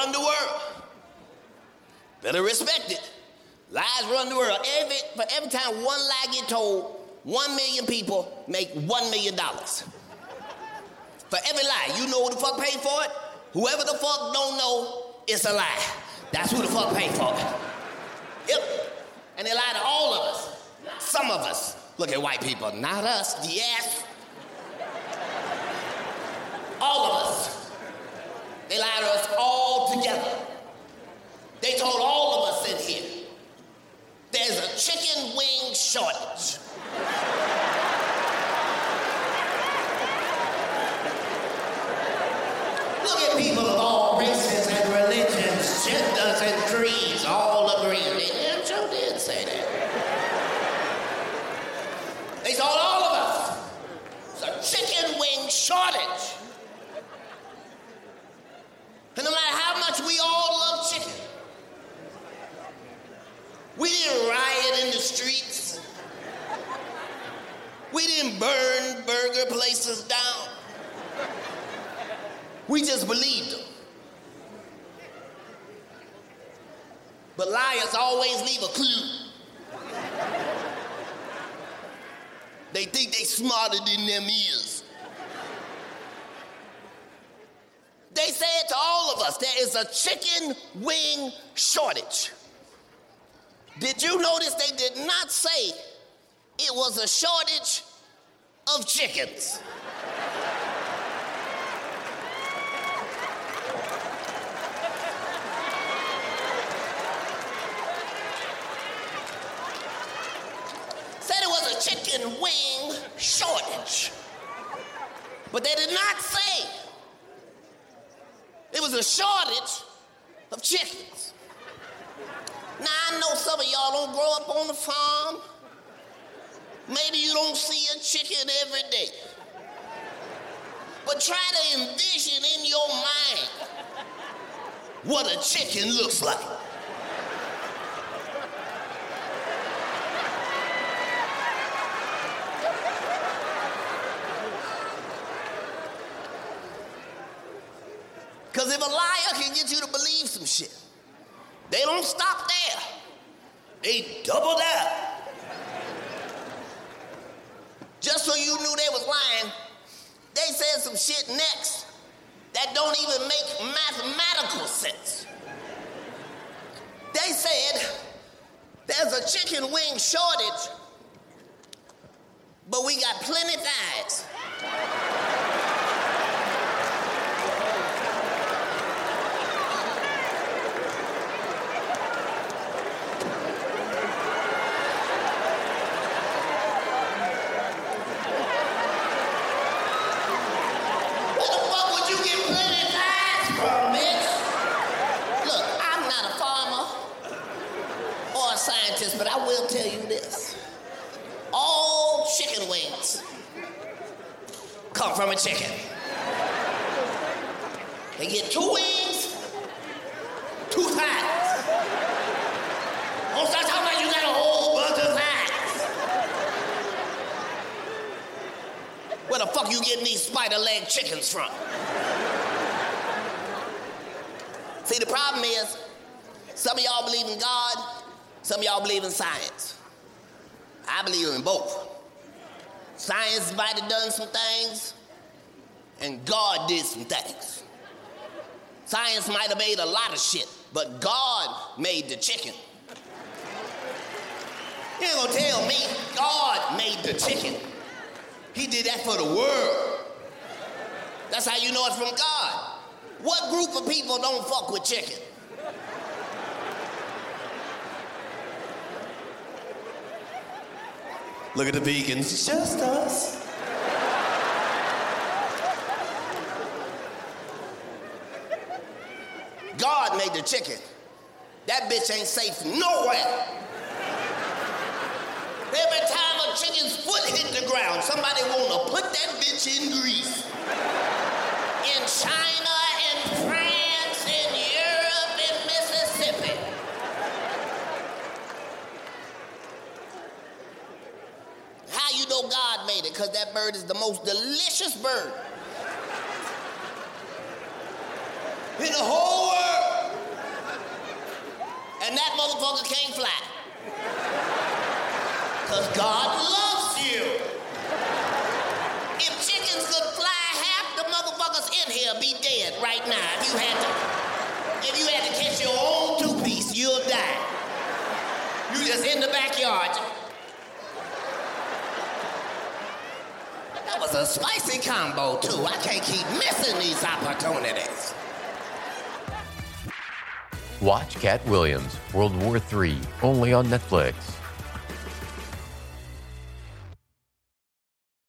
run the world. Better respect it. Lies run the world. Every, for every time one lie get told, one million people make one million dollars. For every lie, you know who the fuck paid for it? Whoever the fuck don't know, it's a lie. That's who the fuck paid for it. Yep. And they lie to all of us. Some of us. Look at white people, not us. Yes. All of us. They lie to us all told all of us in here there's a chicken wing shortage. Look at people of all races and religions, genders and creeds all agreeing. They damn sure did say that. They told all of us it's a chicken wing shortage. And no matter how much we all love chicken, we didn't riot in the streets. We didn't burn burger places down. We just believed them. But liars always leave a clue. They think they smarter than them is. They said to all of us, there is a chicken wing shortage. Did you notice they did not say it was a shortage of chickens? Said it was a chicken wing shortage. But they did not say it was a shortage of chickens. Now, I know some of y'all don't grow up on the farm. Maybe you don't see a chicken every day. But try to envision in your mind what a chicken looks like. Because if a liar can get you to believe some shit, they don't stop there. They double down. Just so you knew they was lying, they said some shit next that don't even make mathematical sense. They said there's a chicken wing shortage, but we got plenty thighs. Where the fuck would you get plenty thighs from, bitch? Look, I'm not a farmer or a scientist, but I will tell you this. All chicken wings come from a chicken. They get two wings, two thighs. Don't start talking about you got a whole bunch of thighs. Where the fuck you getting these spider leg chickens from? See, the problem is, some of y'all believe in God, some of y'all believe in science. I believe in both. Science might have done some things, and God did some things. Science might have made a lot of shit, but God made the chicken. You ain't gonna tell me God made the chicken. He did that for the world. That's how you know it's from God. What group of people don't fuck with chicken? Look at the vegans. It's just us. God made the chicken. That bitch ain't safe nowhere. Every time a chicken's foot hit the ground, somebody wanna put that bitch in grease. In China, Because that bird is the most delicious bird in the whole world. And that motherfucker can't fly. Because God loves you. If chickens could fly, half the motherfuckers in here be dead right now. If you had to, if you had to catch your own two piece, you'll die. You just in the backyard. Was a spicy combo too. I can't keep missing these opportunities. Watch Katt Williams, World War III, only on Netflix.